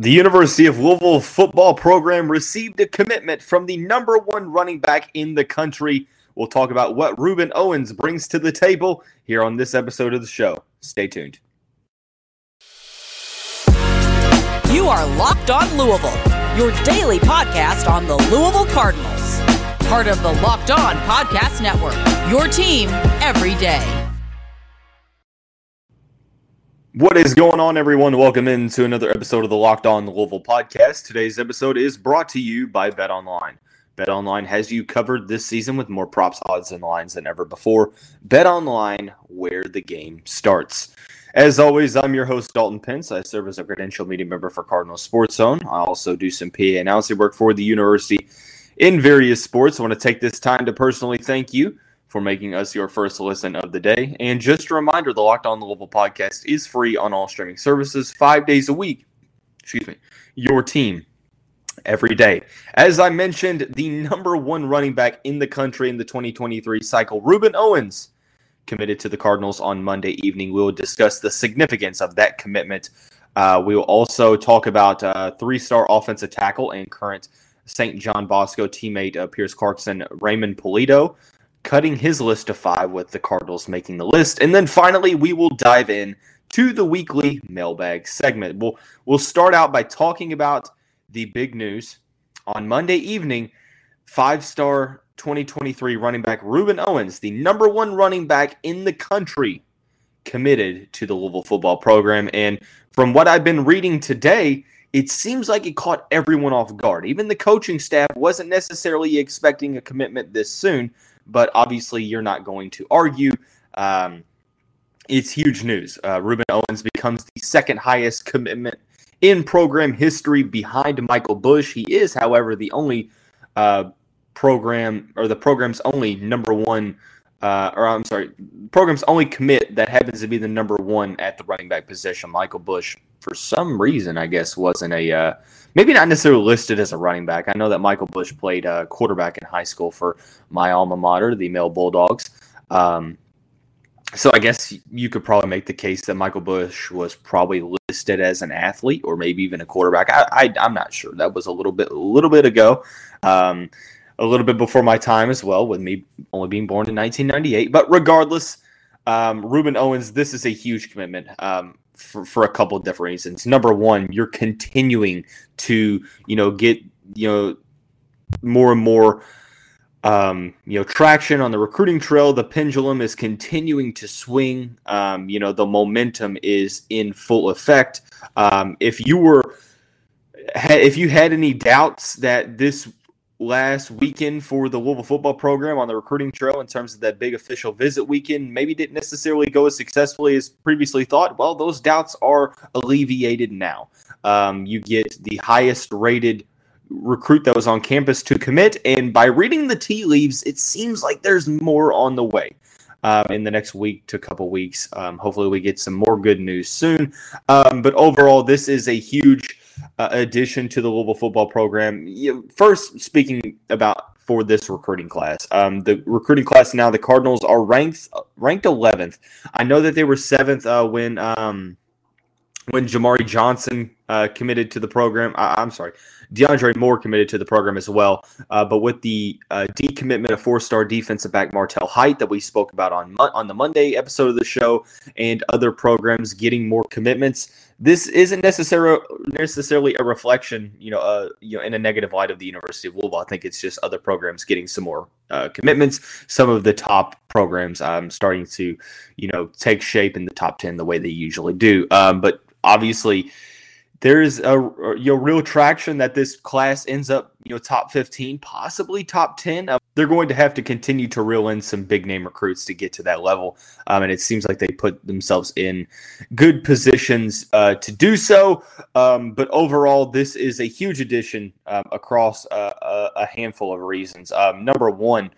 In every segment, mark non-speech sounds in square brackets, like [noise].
The University of Louisville football program received a commitment from the number one running back in the country. We'll talk about what Rueben Owens brings to the table here on this episode of the show. Stay tuned. You are Locked On Louisville, your daily podcast on the Louisville Cardinals. Part of the Locked On Podcast Network, your team every day. What is going on, everyone? Welcome into another episode of the Locked On Louisville podcast. Today's episode is brought to you by Bet Online. Bet Online has you covered this season with more props, odds, and lines than ever before. Bet Online, where the game starts. As always, I'm your host, Dalton Pence. I serve as a credential media member for Cardinal Sports Zone. I also do some PA announcing work for the university in various sports. I want to take this time to personally thank you for making us your first listen of the day. And just a reminder the Locked On Louisville podcast is free on all streaming services five days a week. Excuse me, your team every day. As I mentioned, the number one running back in the country in the 2023 cycle, Rueben Owens, committed to the Cardinals on Monday evening. We will discuss the significance of that commitment. Uh, we will also talk about uh, three star offensive tackle and current St. John Bosco teammate uh, Pierce Clarkson, Raymond Pulido cutting his list to five with the Cardinals making the list. And then finally, we will dive in to the weekly mailbag segment. We'll, we'll start out by talking about the big news. On Monday evening, five star 2023 running back Rueben Owens, the number one running back in the country, committed to the Louisville football program. And from what I've been reading today, it seems like it caught everyone off guard. Even the coaching staff wasn't necessarily expecting a commitment this soon but obviously you're not going to argue. Um, it's huge news. Uh, Rueben Owens becomes the second highest commitment in program history behind Michael Bush. He is, however, the only uh, program or the program's only number one, uh, or I'm sorry, program's only commit that happens to be the number one at the running back position. Michael Bush, for some reason, I guess, wasn't a uh, maybe not necessarily listed as a running back. I know that Michael Bush played uh, quarterback in high school for my alma mater, the Male Bulldogs. Um, so I guess you could probably make the case that Michael Bush was probably listed as an athlete or maybe even a quarterback. I, I am not sure. That was a little bit a little bit ago. Um, a little bit before my time as well, with me only being born in 1998. But regardless, um, Rueben Owens, this is a huge commitment. Um, for, for a couple of different reasons. Number one, you're continuing to, you know, get, you know, more and more um, you know, traction on the recruiting trail. The pendulum is continuing to swing. Um, you know, the momentum is in full effect. Um, if you were, if you had any doubts that this last weekend for the Louisville football program on the recruiting trail in terms of that big official visit weekend maybe didn't necessarily go as successfully as previously thought. Well, those doubts are alleviated now. Um, you get the highest rated recruit that was on campus to commit, and by reading the tea leaves, it seems like there's more on the way. Um, in the next week to a couple weeks. Um, hopefully, we get some more good news soon. Um, but overall, this is a huge uh, addition to the Louisville football program. You, first, speaking about for this recruiting class, um, the recruiting class now the Cardinals are ranked ranked 11th. I know that they were seventh uh, when um, when Jamari Johnson uh, committed to the program. I, am sorry, DeAndre Moore committed to the program as well. Uh, but with the uh, decommitment of four-star defensive back Martel Hight that we spoke about on on the Monday episode of the show, and other programs getting more commitments, this isn't necessarily necessarily a reflection, you know, uh, you know, in a negative light of the University of Louisville. I think it's just other programs getting some more uh, commitments. Some of the top programs um, starting to, you know, take shape in the top ten the way they usually do. Um, but obviously there's a you know real traction that this class ends up you know top 15 possibly top 10 uh, they're going to have to continue to reel in some big name recruits to get to that level. Um, and it seems like they put themselves in good positions uh, to do so. Um, but overall this is a huge addition um, across a, a, handful of reasons. Um, number one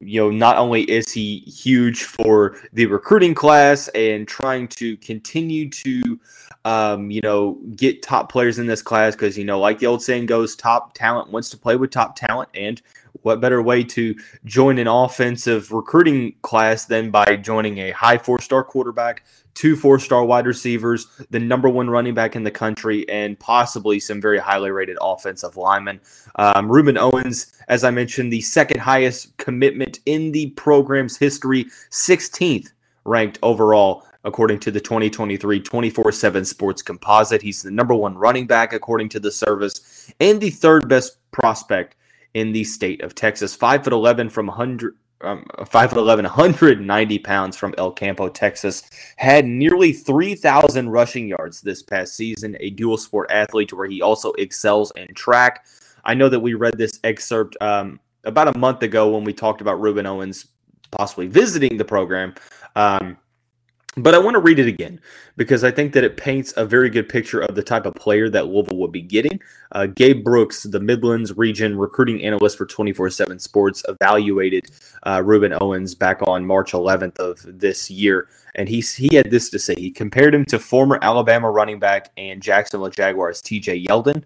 you know, not only is he huge for the recruiting class and trying to continue to um, you know, get top players in this class because, you know, like the old saying goes, top talent wants to play with top talent. And what better way to join an offensive recruiting class than by joining a high four star quarterback, two four star wide receivers, the number one running back in the country, and possibly some very highly rated offensive linemen. Um, Rueben Owens, as I mentioned, the second highest commitment in the program's history, 16th ranked overall according to the 2023 24 7 sports composite. He's the number one running back, according to the service, and the third best prospect in the state of Texas. 5'11 from 100. Um, 5'11, 190 pounds from El Campo, Texas. Had nearly 3,000 rushing yards this past season. A dual sport athlete where he also excels in track. I know that we read this excerpt um, about a month ago when we talked about Rueben Owens possibly visiting the program. Um, but I want to read it again because I think that it paints a very good picture of the type of player that Louisville would be getting. Uh, Gabe Brooks, the Midlands region recruiting analyst for 24 7 Sports, evaluated uh, Rueben Owens back on March 11th of this year. And he, he had this to say. He compared him to former Alabama running back and Jacksonville Jaguars TJ Yeldon.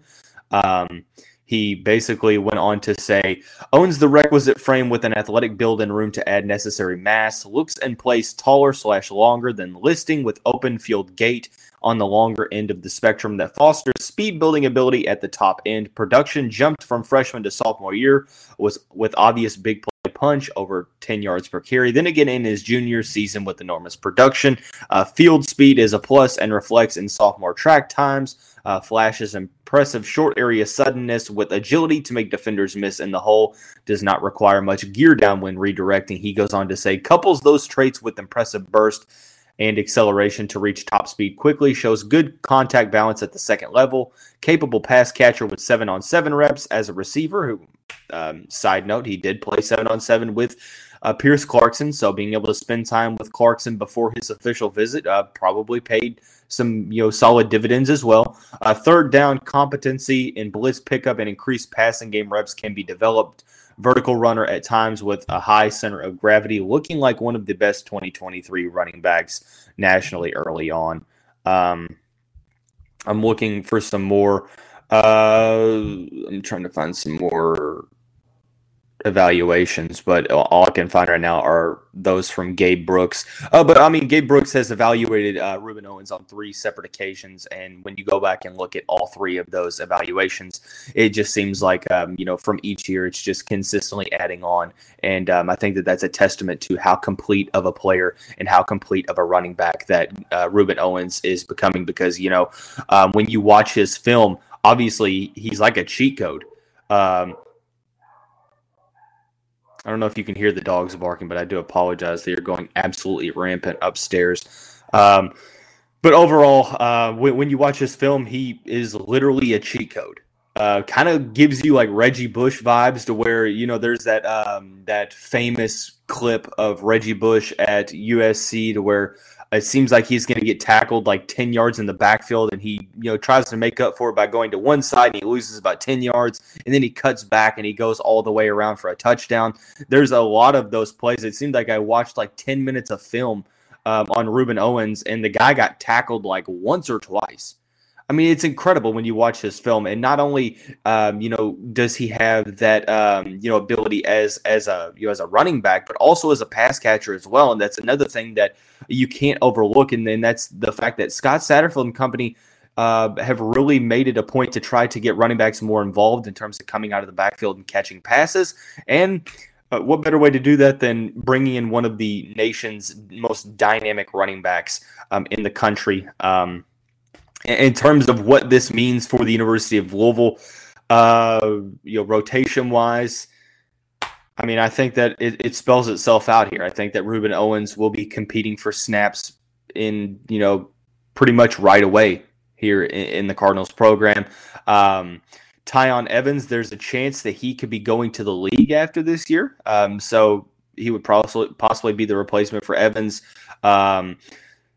Um, he basically went on to say, owns the requisite frame with an athletic build and room to add necessary mass, looks and plays taller slash longer than listing with open field gait on the longer end of the spectrum that fosters speed building ability at the top end. Production jumped from freshman to sophomore year was with obvious big punch over 10 yards per carry. Then again in his junior season with enormous production. Uh, field speed is a plus and reflects in sophomore track times. Uh, flashes impressive short area suddenness with agility to make defenders miss in the hole. Does not require much gear down when redirecting. He goes on to say, couples those traits with impressive burst and acceleration to reach top speed quickly. Shows good contact balance at the second level. Capable pass catcher with seven on seven reps as a receiver. Who, um, side note, he did play seven on seven with uh, Pierce Clarkson. So being able to spend time with Clarkson before his official visit uh, probably paid some you know solid dividends as well. Uh, third down competency in blitz pickup and increased passing game reps can be developed vertical runner at times with a high center of gravity, looking like one of the best 2023 running backs nationally early on. Um, I'm looking for some more. Uh, I'm trying to find some more evaluations, but all I can find right now are those from Gabe Brooks. Uh, but I mean, Gabe Brooks has evaluated uh, Rueben Owens on three separate occasions, and when you go back and look at all three of those evaluations, it just seems like um, you know from each year it's just consistently adding on, and um, I think that that's a testament to how complete of a player and how complete of a running back that uh, Rueben Owens is becoming. Because you know um, when you watch his film, obviously he's like a cheat code. Um, I don't know if you can hear the dogs barking, but I do apologize. They are going absolutely rampant upstairs. Um, but overall, uh, when, when, you watch this film, he is literally a cheat code. Uh, kind of gives you like Reggie Bush vibes to where you know there's that um, that famous clip of Reggie Bush at USC to where it seems like he's going to get tackled like 10 yards in the backfield and he you know tries to make up for it by going to one side and he loses about 10 yards and then he cuts back and he goes all the way around for a touchdown. There's a lot of those plays. It seemed like i watched like 10 minutes of film um, on Rueben Owens and the guy got tackled like once or twice I mean, it's incredible when you watch this film, and not only, um, you know, does he have that, um, you know, ability as as a you know as a running back, but also as a pass catcher as well. And that's another thing that you can't overlook. And then that's the fact that Scott Satterfield and company uh, have really made it a point to try to get running backs more involved in terms of coming out of the backfield and catching passes. And uh, what better way to do that than bringing in one of the nation's most dynamic running backs um, in the country? Um, in terms of what this means for the University of Louisville, uh, you know, rotation wise. I mean, I think that it, it, spells itself out here. I think that Rueben Owens will be competing for snaps in, you know, pretty much right away here in, in the Cardinals program. Um, Tiyon Evans, there's a chance that he could be going to the league after this year. Um, so he would possibly possibly be the replacement for Evans. Um,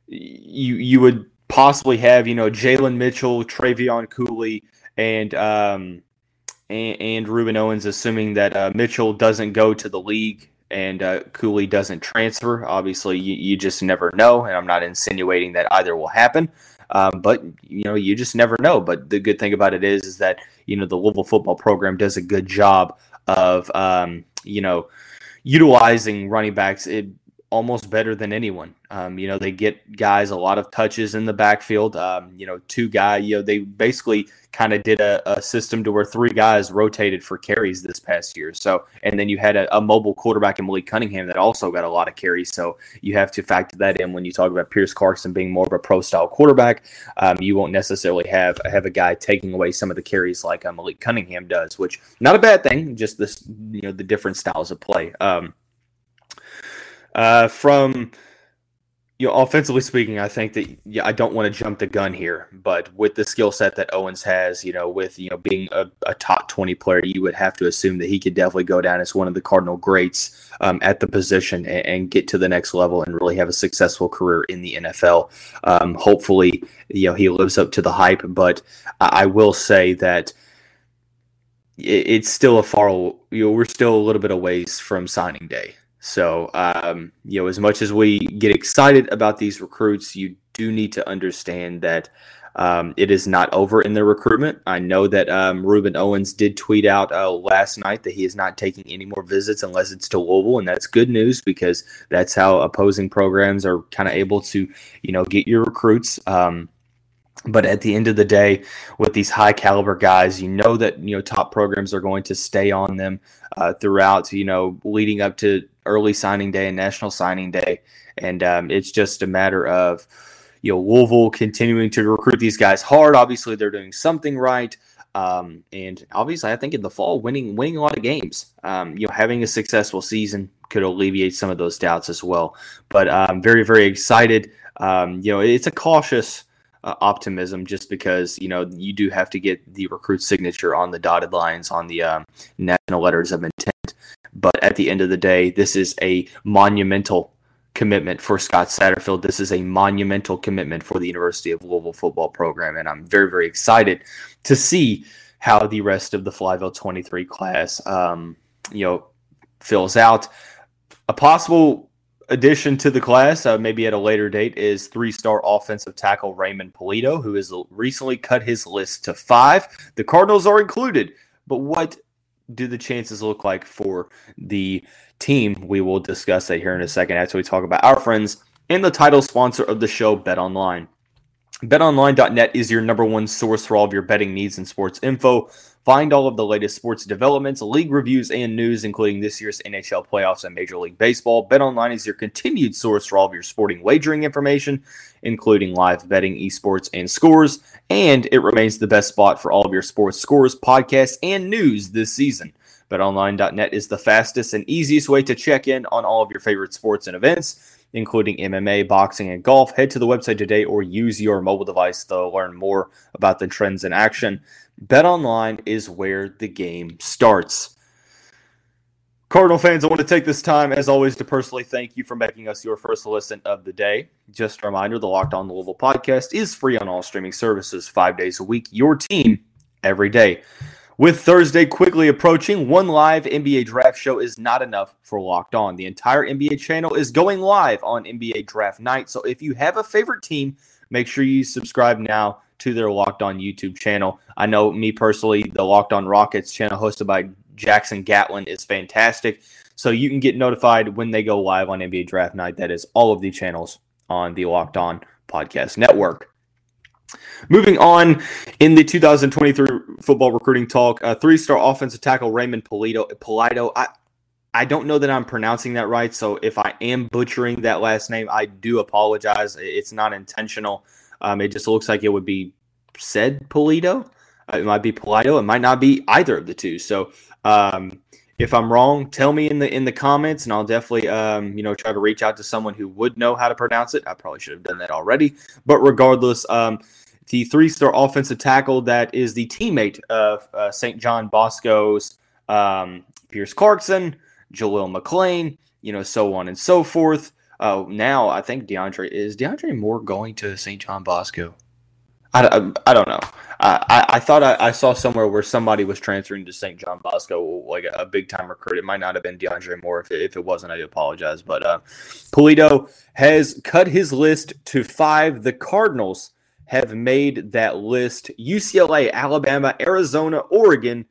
you you would possibly have you know Jalen Mitchell, Trevion Cooley, and um, and, and Rueben Owens, assuming that uh, Mitchell doesn't go to the league and uh, Cooley doesn't transfer. Obviously, you, you just never know, and I'm not insinuating that either will happen. Um, but you know, you just never know. But the good thing about it is, is that you know the Louisville football program does a good job of um, you know utilizing running backs. It, almost better than anyone. Um, you know, they get guys a lot of touches in the backfield. Um, you know, two guy, you know, they basically kind of did a, a, system to where three guys rotated for carries this past year. So, and then you had a, a, mobile quarterback in Malik Cunningham that also got a lot of carries. So you have to factor that in when you talk about Pierce Clarkson being more of a pro style quarterback. Um, you won't necessarily have have a guy taking away some of the carries like uh, Malik Cunningham does, which not a bad thing. Just this, you know, the different styles of play. Um, uh, from you know, offensively speaking, I think that yeah, I don't want to jump the gun here, but with the skill set that Owens has, you know, with you know being a, a, top twenty player, you would have to assume that he could definitely go down as one of the Cardinal greats um, at the position and, and, get to the next level and really have a successful career in the NFL. Um, hopefully, you know, he lives up to the hype, but I, I will say that it, it's still a far, you know, we're still a little bit of ways from signing day. So, um, you know, as much as we get excited about these recruits, you do need to understand that um, it is not over in the recruitment. I know that um, Rueben Owens did tweet out uh, last night that he is not taking any more visits unless it's to Louisville, and that's good news because that's how opposing programs are kind of able to, you know, get your recruits. Um, but at the end of the day, with these high caliber guys, you know that you know top programs are going to stay on them uh, throughout. You know, leading up to early signing day and national signing day, and um, it's just a matter of you know Louisville continuing to recruit these guys hard. Obviously, they're doing something right. Um, and obviously, I think in the fall, winning winning a lot of games, um, you know, having a successful season could alleviate some of those doubts as well. But I'm um, very very excited. Um, you know, it's a cautious uh, optimism just because you know you do have to get the recruit signature on the dotted lines on the um, national letters of intent. But at the end of the day, this is a monumental commitment for Scott Satterfield. This is a monumental commitment for the University of Louisville football program, and I'm very very excited to see how the rest of the Flyville 23 class, um, you know, fills out. A possible addition to the class, uh, maybe at a later date, is three star offensive tackle Raymond Pulido, who has recently cut his list to five. The Cardinals are included, but what do the chances look like for the team? We will discuss that here in a second after we talk about our friends and the title sponsor of the show, Bet Online. BetOnline.net is your number one source for all of your betting needs and sports info. Find all of the latest sports developments, league reviews, and news, including this year's NHL playoffs and Major League Baseball. BetOnline is your continued source for all of your sporting wagering information, including live betting, esports, and scores. And it remains the best spot for all of your sports scores, podcasts, and news this season. BetOnline.net is the fastest and easiest way to check in on all of your favorite sports and events, including MMA, boxing, and golf. Head to the website today or use your mobile device to learn more about the trends in action. Bet online is where the game starts. Cardinal fans, I want to take this time, as always, to personally thank you for making us your first listen of the day. Just a reminder the Locked On Louisville podcast is free on all streaming services five days a week. Your team every day. With Thursday quickly approaching, one live NBA draft show is not enough for Locked On. The entire NBA channel is going live on NBA draft night. So if you have a favorite team, make sure you subscribe now to their Locked On YouTube channel. I know me personally, the Locked On Rockets channel hosted by Jackson Gatlin is fantastic. So you can get notified when they go live on NBA Draft Night. That is all of the channels on the Locked On Podcast Network. Moving on in the 2023 football recruiting talk, uh, three-star offensive tackle Raymond Pulido. Pulido, I I don't know that I'm pronouncing that right. So if I am butchering that last name, I do apologize. It's not intentional. Um, it just looks like it would be said Polito. Uh, it might be Polito. It might not be either of the two. So um, if I'm wrong, tell me in the in the comments, and I'll definitely um, you know try to reach out to someone who would know how to pronounce it. I probably should have done that already, but regardless, um, the three-star offensive tackle that is the teammate of uh, St. John Bosco's um, Pierce Clarkson, Jaleel McLean, you know, so on and so forth. Uh, now I think DeAndre is DeAndre Moore going to St. John Bosco. I, I, don't know. I, I thought I, I, saw somewhere where somebody was transferring to St. John Bosco, like a, a, big time recruit. It might not have been DeAndre Moore. If it, if it wasn't, I apologize. But uh, Pulido has cut his list to five. The Cardinals have made that list UCLA, Alabama, Arizona, Oregon,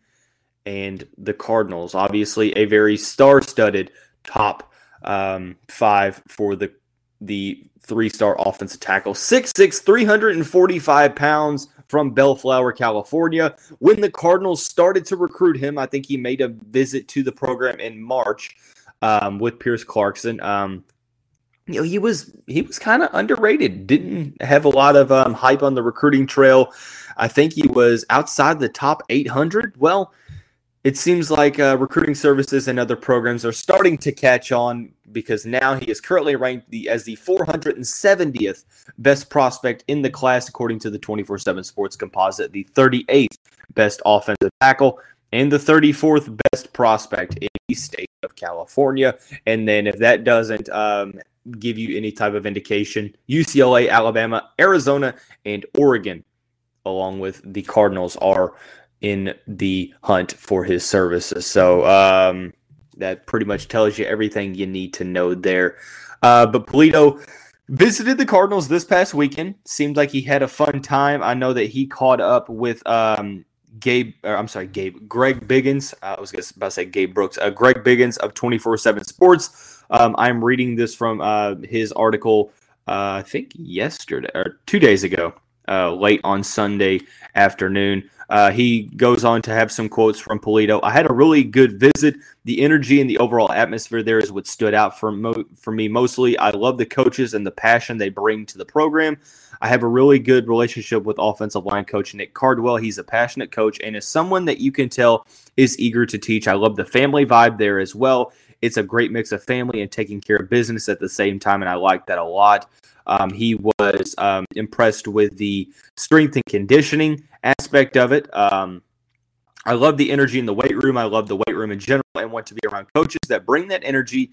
and the Cardinals. Obviously, a very star-studded top um, five for the the three-star offensive tackle, 6'6", 345 pounds from Bellflower, California. When the Cardinals started to recruit him, I think he made a visit to the program in March um, with Pierce Clarkson. Um, you know, he was he was kind of underrated. Didn't have a lot of um, hype on the recruiting trail. I think he was outside the top 800. Well, it seems like uh, recruiting services and other programs are starting to catch on because now he is currently ranked the, as the 470th best prospect in the class according to the 24/7 Sports Composite, the 38th best offensive tackle, and the 34th best prospect in the state of California. And then if that doesn't um, give you any type of indication, UCLA, Alabama, Arizona, and Oregon, along with the Cardinals, are in the hunt for his services. So um, that pretty much tells you everything you need to know there. Uh, but Pulido visited the Cardinals this past weekend. Seemed like he had a fun time. I know that he caught up with um, Gabe. or I'm sorry, Gabe. Greg Biggins. I was about to say Gabe Brooks. Uh, Greg Biggins of 24/7 Sports. Um, I'm reading this from uh, his article. Uh, I think yesterday or two days ago, uh, late on Sunday afternoon. Uh, he goes on to have some quotes from Pulido. I had a really good visit. The energy and the overall atmosphere there is what stood out for mo- for me mostly. I love the coaches and the passion they bring to the program. I have a really good relationship with offensive line coach Nick Cardwell. He's a passionate coach and is someone that you can tell is eager to teach. I love the family vibe there as well. It's a great mix of family and taking care of business at the same time, and I like that a lot. Um, he was um, impressed with the strength and conditioning aspect of it. Um, I love the energy in the weight room. I love the weight room in general and want to be around coaches that bring that energy.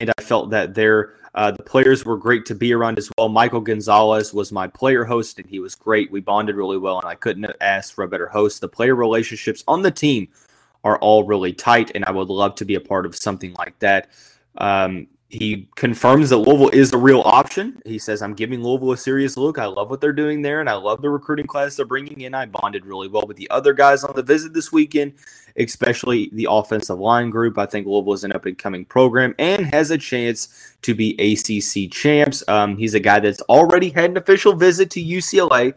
And I felt that there, uh, the players were great to be around as well. Michael Gonzalez was my player host, and he was great. We bonded really well, and I couldn't have asked for a better host. The player relationships on the team are all really tight, and I would love to be a part of something like that. Um, he confirms that Louisville is a real option. He says, I'm giving Louisville a serious look. I love what they're doing there, and I love the recruiting class they're bringing in. I bonded really well with the other guys on the visit this weekend, especially the offensive line group. I think Louisville is an up and coming program and has a chance to be ACC champs. Um, he's a guy that's already had an official visit to UCLA,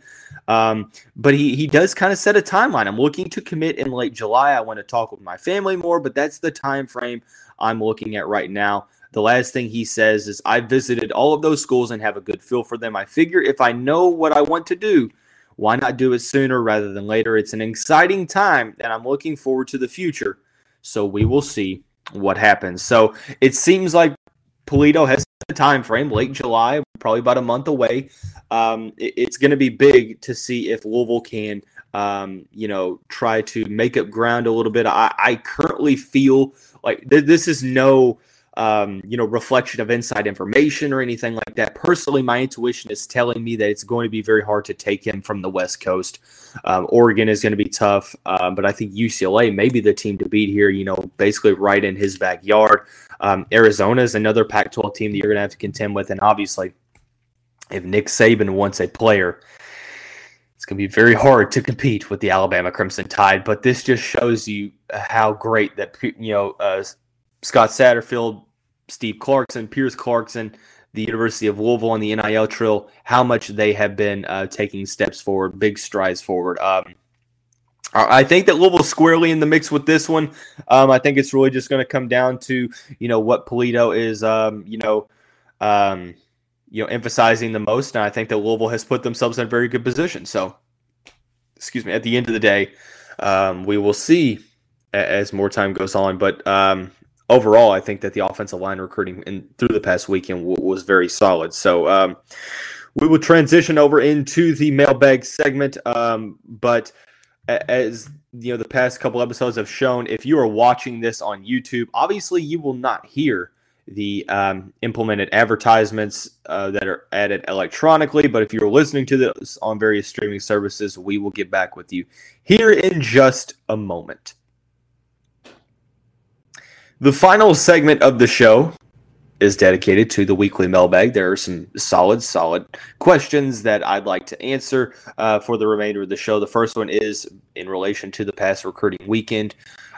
um, but he, he does kind of set a timeline. I'm looking to commit in late July. I want to talk with my family more, but that's the time frame I'm looking at right now. The last thing he says is, I visited all of those schools and have a good feel for them. I figure if I know what I want to do, why not do it sooner rather than later? It's an exciting time, and I'm looking forward to the future. So we will see what happens. So it seems like Pulido has a time frame, late July, probably about a month away. Um, it, it's going to be big to see if Louisville can, um, you know, try to make up ground a little bit. I, I currently feel like th- this is no um, you know, reflection of inside information or anything like that. Personally, my intuition is telling me that it's going to be very hard to take him from the West Coast. Um, Oregon is going to be tough, uh, but I think UCLA may be the team to beat here. You know, basically right in his backyard. Um, Arizona is another Pac-12 team that you're going to have to contend with, and obviously, if Nick Saban wants a player, it's going to be very hard to compete with the Alabama Crimson Tide. But this just shows you how great that you know uh, Scott Satterfield, Steve Clarkson, Pierce Clarkson, the University of Louisville and the NIL trail, how much they have been uh, taking steps forward, big strides forward. Um, I think that Louisville's squarely in the mix with this one. Um, I think it's really just going to come down to you know what Pulido is um, you know um, you know emphasizing the most, and I think that Louisville has put themselves in a very good position. So, excuse me. At the end of the day, um, we will see as more time goes on, but um, overall, I think that the offensive line recruiting in, through the past weekend w- was very solid. So um, we will transition over into the mailbag segment. Um, but as you know, the past couple episodes have shown, if you are watching this on YouTube, obviously you will not hear the um, implemented advertisements uh, that are added electronically. But if you're listening to this on various streaming services, we will get back with you here in just a moment. The final segment of the show is dedicated to the weekly mailbag. There are some solid, solid questions that I'd like to answer uh, for the remainder of the show. The first one is in relation to the past recruiting weekend.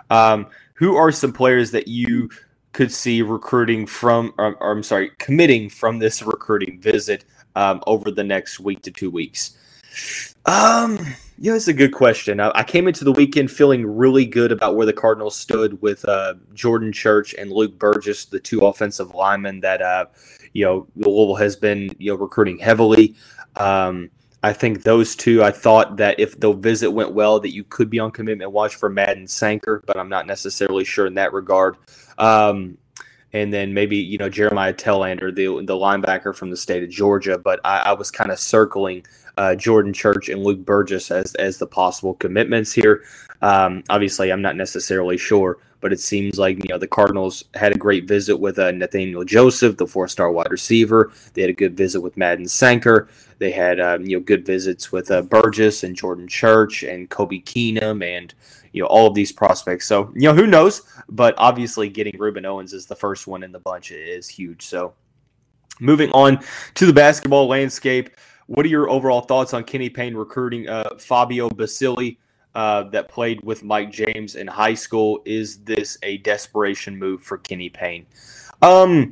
Um, who are some players that you could see recruiting from, or, or I'm sorry, committing from this recruiting visit um, over the next week to two weeks? Um, yeah, it's a good question. I, I, came into the weekend feeling really good about where the Cardinals stood with uh, Jordan Church and Luke Burgess, the two offensive linemen that uh, you know Louisville has been you know recruiting heavily. Um, I think those two. I thought that if the visit went well, that you could be on commitment watch for Madden Sanker, but I'm not necessarily sure in that regard. Um, and then maybe you know Jeremiah Tellander, the the linebacker from the state of Georgia. But I, I was kind of circling uh, Jordan Church and Luke Burgess as as the possible commitments here. Um, obviously, I'm not necessarily sure, but it seems like you know the Cardinals had a great visit with uh, Nathaniel Joseph, the four-star wide receiver. They had a good visit with Madden Sanker. They had um, you know good visits with uh, Burgess and Jordan Church and Kobe Keenum and you know all of these prospects. So you know who knows, but obviously getting Rueben Owens is the first one in the bunch is huge. So moving on to the basketball landscape, what are your overall thoughts on Kenny Payne recruiting uh, Fabio Basili? Uh, that played with Mike James in high school. Is this a desperation move for Kenny Payne? Um,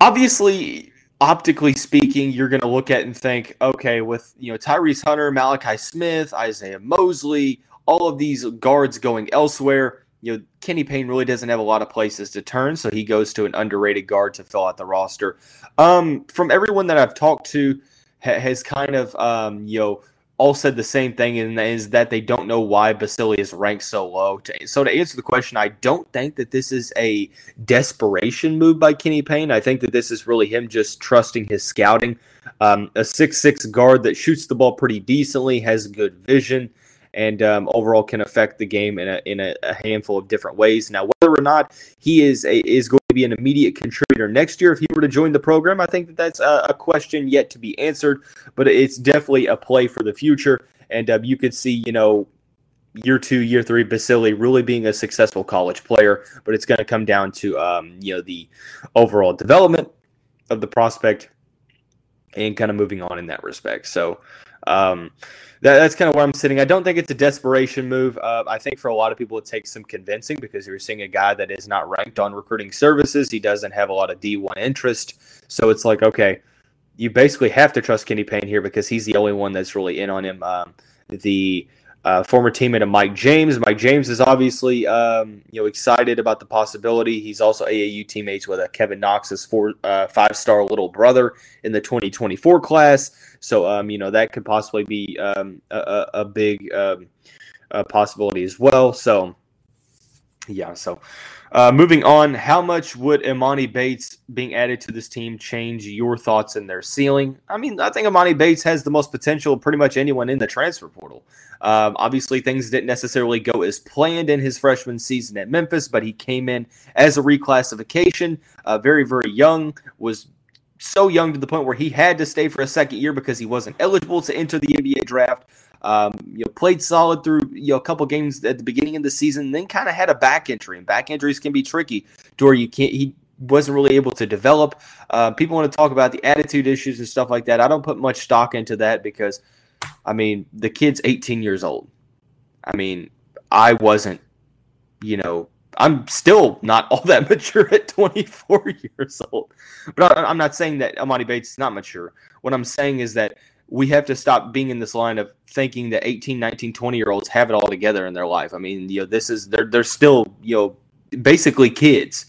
obviously, optically speaking, you're going to look at and think, okay, with you know Tyrese Hunter, Malachi Smith, Isaiah Mosley, all of these guards going elsewhere. You know, Kenny Payne really doesn't have a lot of places to turn, so he goes to an underrated guard to fill out the roster. Um, from everyone that I've talked to, ha- has kind of um, you know all said the same thing, and is that they don't know why Basili is ranked so low. So to answer the question, I don't think that this is a desperation move by Kenny Payne. I think that this is really him just trusting his scouting. Um, a six-six guard that shoots the ball pretty decently, has good vision and um, overall can affect the game in a in a, a, handful of different ways. Now, whether or not he is a, is going to be an immediate contributor next year if he were to join the program, I think that that's a, a question yet to be answered. But it's definitely a play for the future, and uh, you could see, you know. Year two, year three, Basili really being a successful college player, but it's going to come down to um, you know the overall development of the prospect and kind of moving on in that respect. So, um, that, that's kind of where I'm sitting. I don't think it's a desperation move. Uh, I think for a lot of people, it takes some convincing because you're seeing a guy that is not ranked on recruiting services. He doesn't have a lot of D1 interest. So it's like, okay, you basically have to trust Kenny Payne here because he's the only one that's really in on him. Um, the uh, former teammate of Mike James. Mike James is obviously um, you know excited about the possibility. He's also AAU teammates with uh, Kevin Knox's four uh, five star little brother in the 2024 class. So um, you know that could possibly be um, a, a, big um, possibility as well. So yeah, so uh, moving on, how much would Emoni Bates being added to this team change your thoughts in their ceiling? I mean, I think Emoni Bates has the most potential pretty much anyone in the transfer portal. Um, obviously, things didn't necessarily go as planned in his freshman season at Memphis, but he came in as a reclassification, uh, very, very young, was so young to the point where he had to stay for a second year because he wasn't eligible to enter the NBA draft. Um, you know, played solid through you know a couple games at the beginning of the season, then kind of had a back injury, and back injuries can be tricky to where you can't. He wasn't really able to develop. Uh, people want to talk about the attitude issues and stuff like that. I don't put much stock into that because, I mean, the kid's 18 years old. I mean, I wasn't, you know, I'm still not [laughs] all that mature at 24 [laughs] years old. But I, am not saying that Emoni Bates is not mature. What I'm saying is that we have to stop being in this line of thinking that 18, 19, 20 year olds have it all together in their life. I mean, you know, this is they're they're still you know basically kids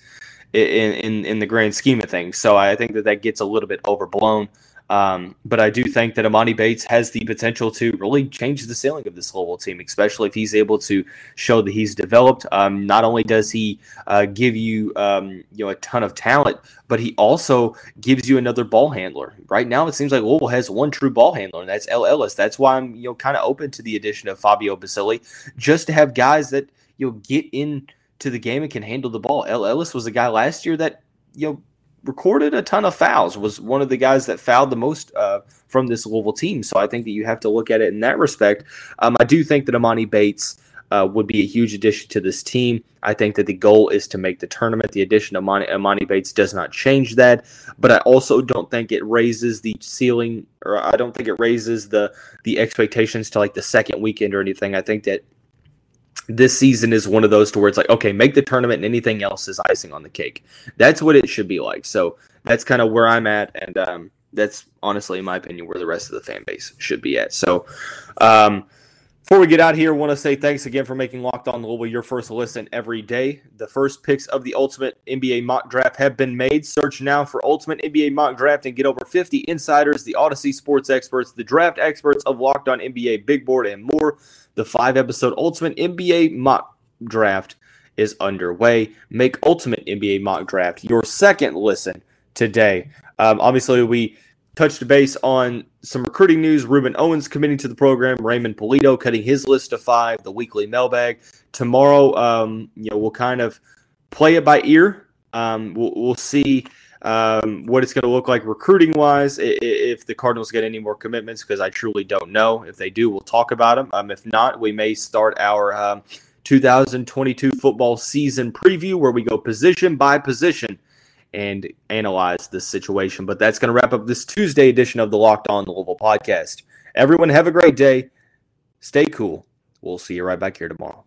in in, in the grand scheme of things. So I think that that gets a little bit overblown. Um, but I do think that Emoni Bates has the potential to really change the ceiling of this Louisville team, especially if he's able to show that he's developed. Um, not only does he uh, give you um, you know a ton of talent, but he also gives you another ball handler. Right now, it seems like Louisville has one true ball handler, and that's El Ellis. That's why I'm you know kind of open to the addition of Fabio Basili, just to have guys that you know get in to the game and can handle the ball. El Ellis was a guy last year that you know recorded a ton of fouls, was one of the guys that fouled the most uh, from this Louisville team. So I think that you have to look at it in that respect. Um, I do think that Amani Bates uh, would be a huge addition to this team. I think that the goal is to make the tournament. The addition of Amani, Emoni Bates does not change that, but I also don't think it raises the ceiling, or I don't think it raises the the expectations to like the second weekend or anything. I think that this season is one of those to where it's like, okay, make the tournament and anything else is icing on the cake. That's what it should be like. So that's kind of where I'm at. And um, that's honestly, in my opinion, where the rest of the fan base should be at. So, um, before we get out here, I want to say thanks again for making Locked On Louisville your first listen every day. The first picks of the Ultimate NBA Mock Draft have been made. Search now for Ultimate NBA Mock Draft and get over 50 insiders, the Odyssey sports experts, the draft experts of Locked On NBA Big Board, and more. The five episode Ultimate NBA Mock Draft is underway. Make Ultimate NBA Mock Draft your second listen today. Um, obviously, we touched base on some recruiting news. Rueben Owens committing to the program. Raymond Pulido cutting his list to five. The weekly mailbag tomorrow. Um, you know, we'll kind of play it by ear. Um, we'll, we'll see um, what it's going to look like recruiting wise if the Cardinals get any more commitments because I truly don't know. If they do, we'll talk about them. Um, if not, we may start our um, 2022 football season preview where we go position by position and analyze this situation. But that's going to wrap up this Tuesday edition of the Locked On Louisville podcast. Everyone, have a great day. Stay cool. We'll see you right back here tomorrow.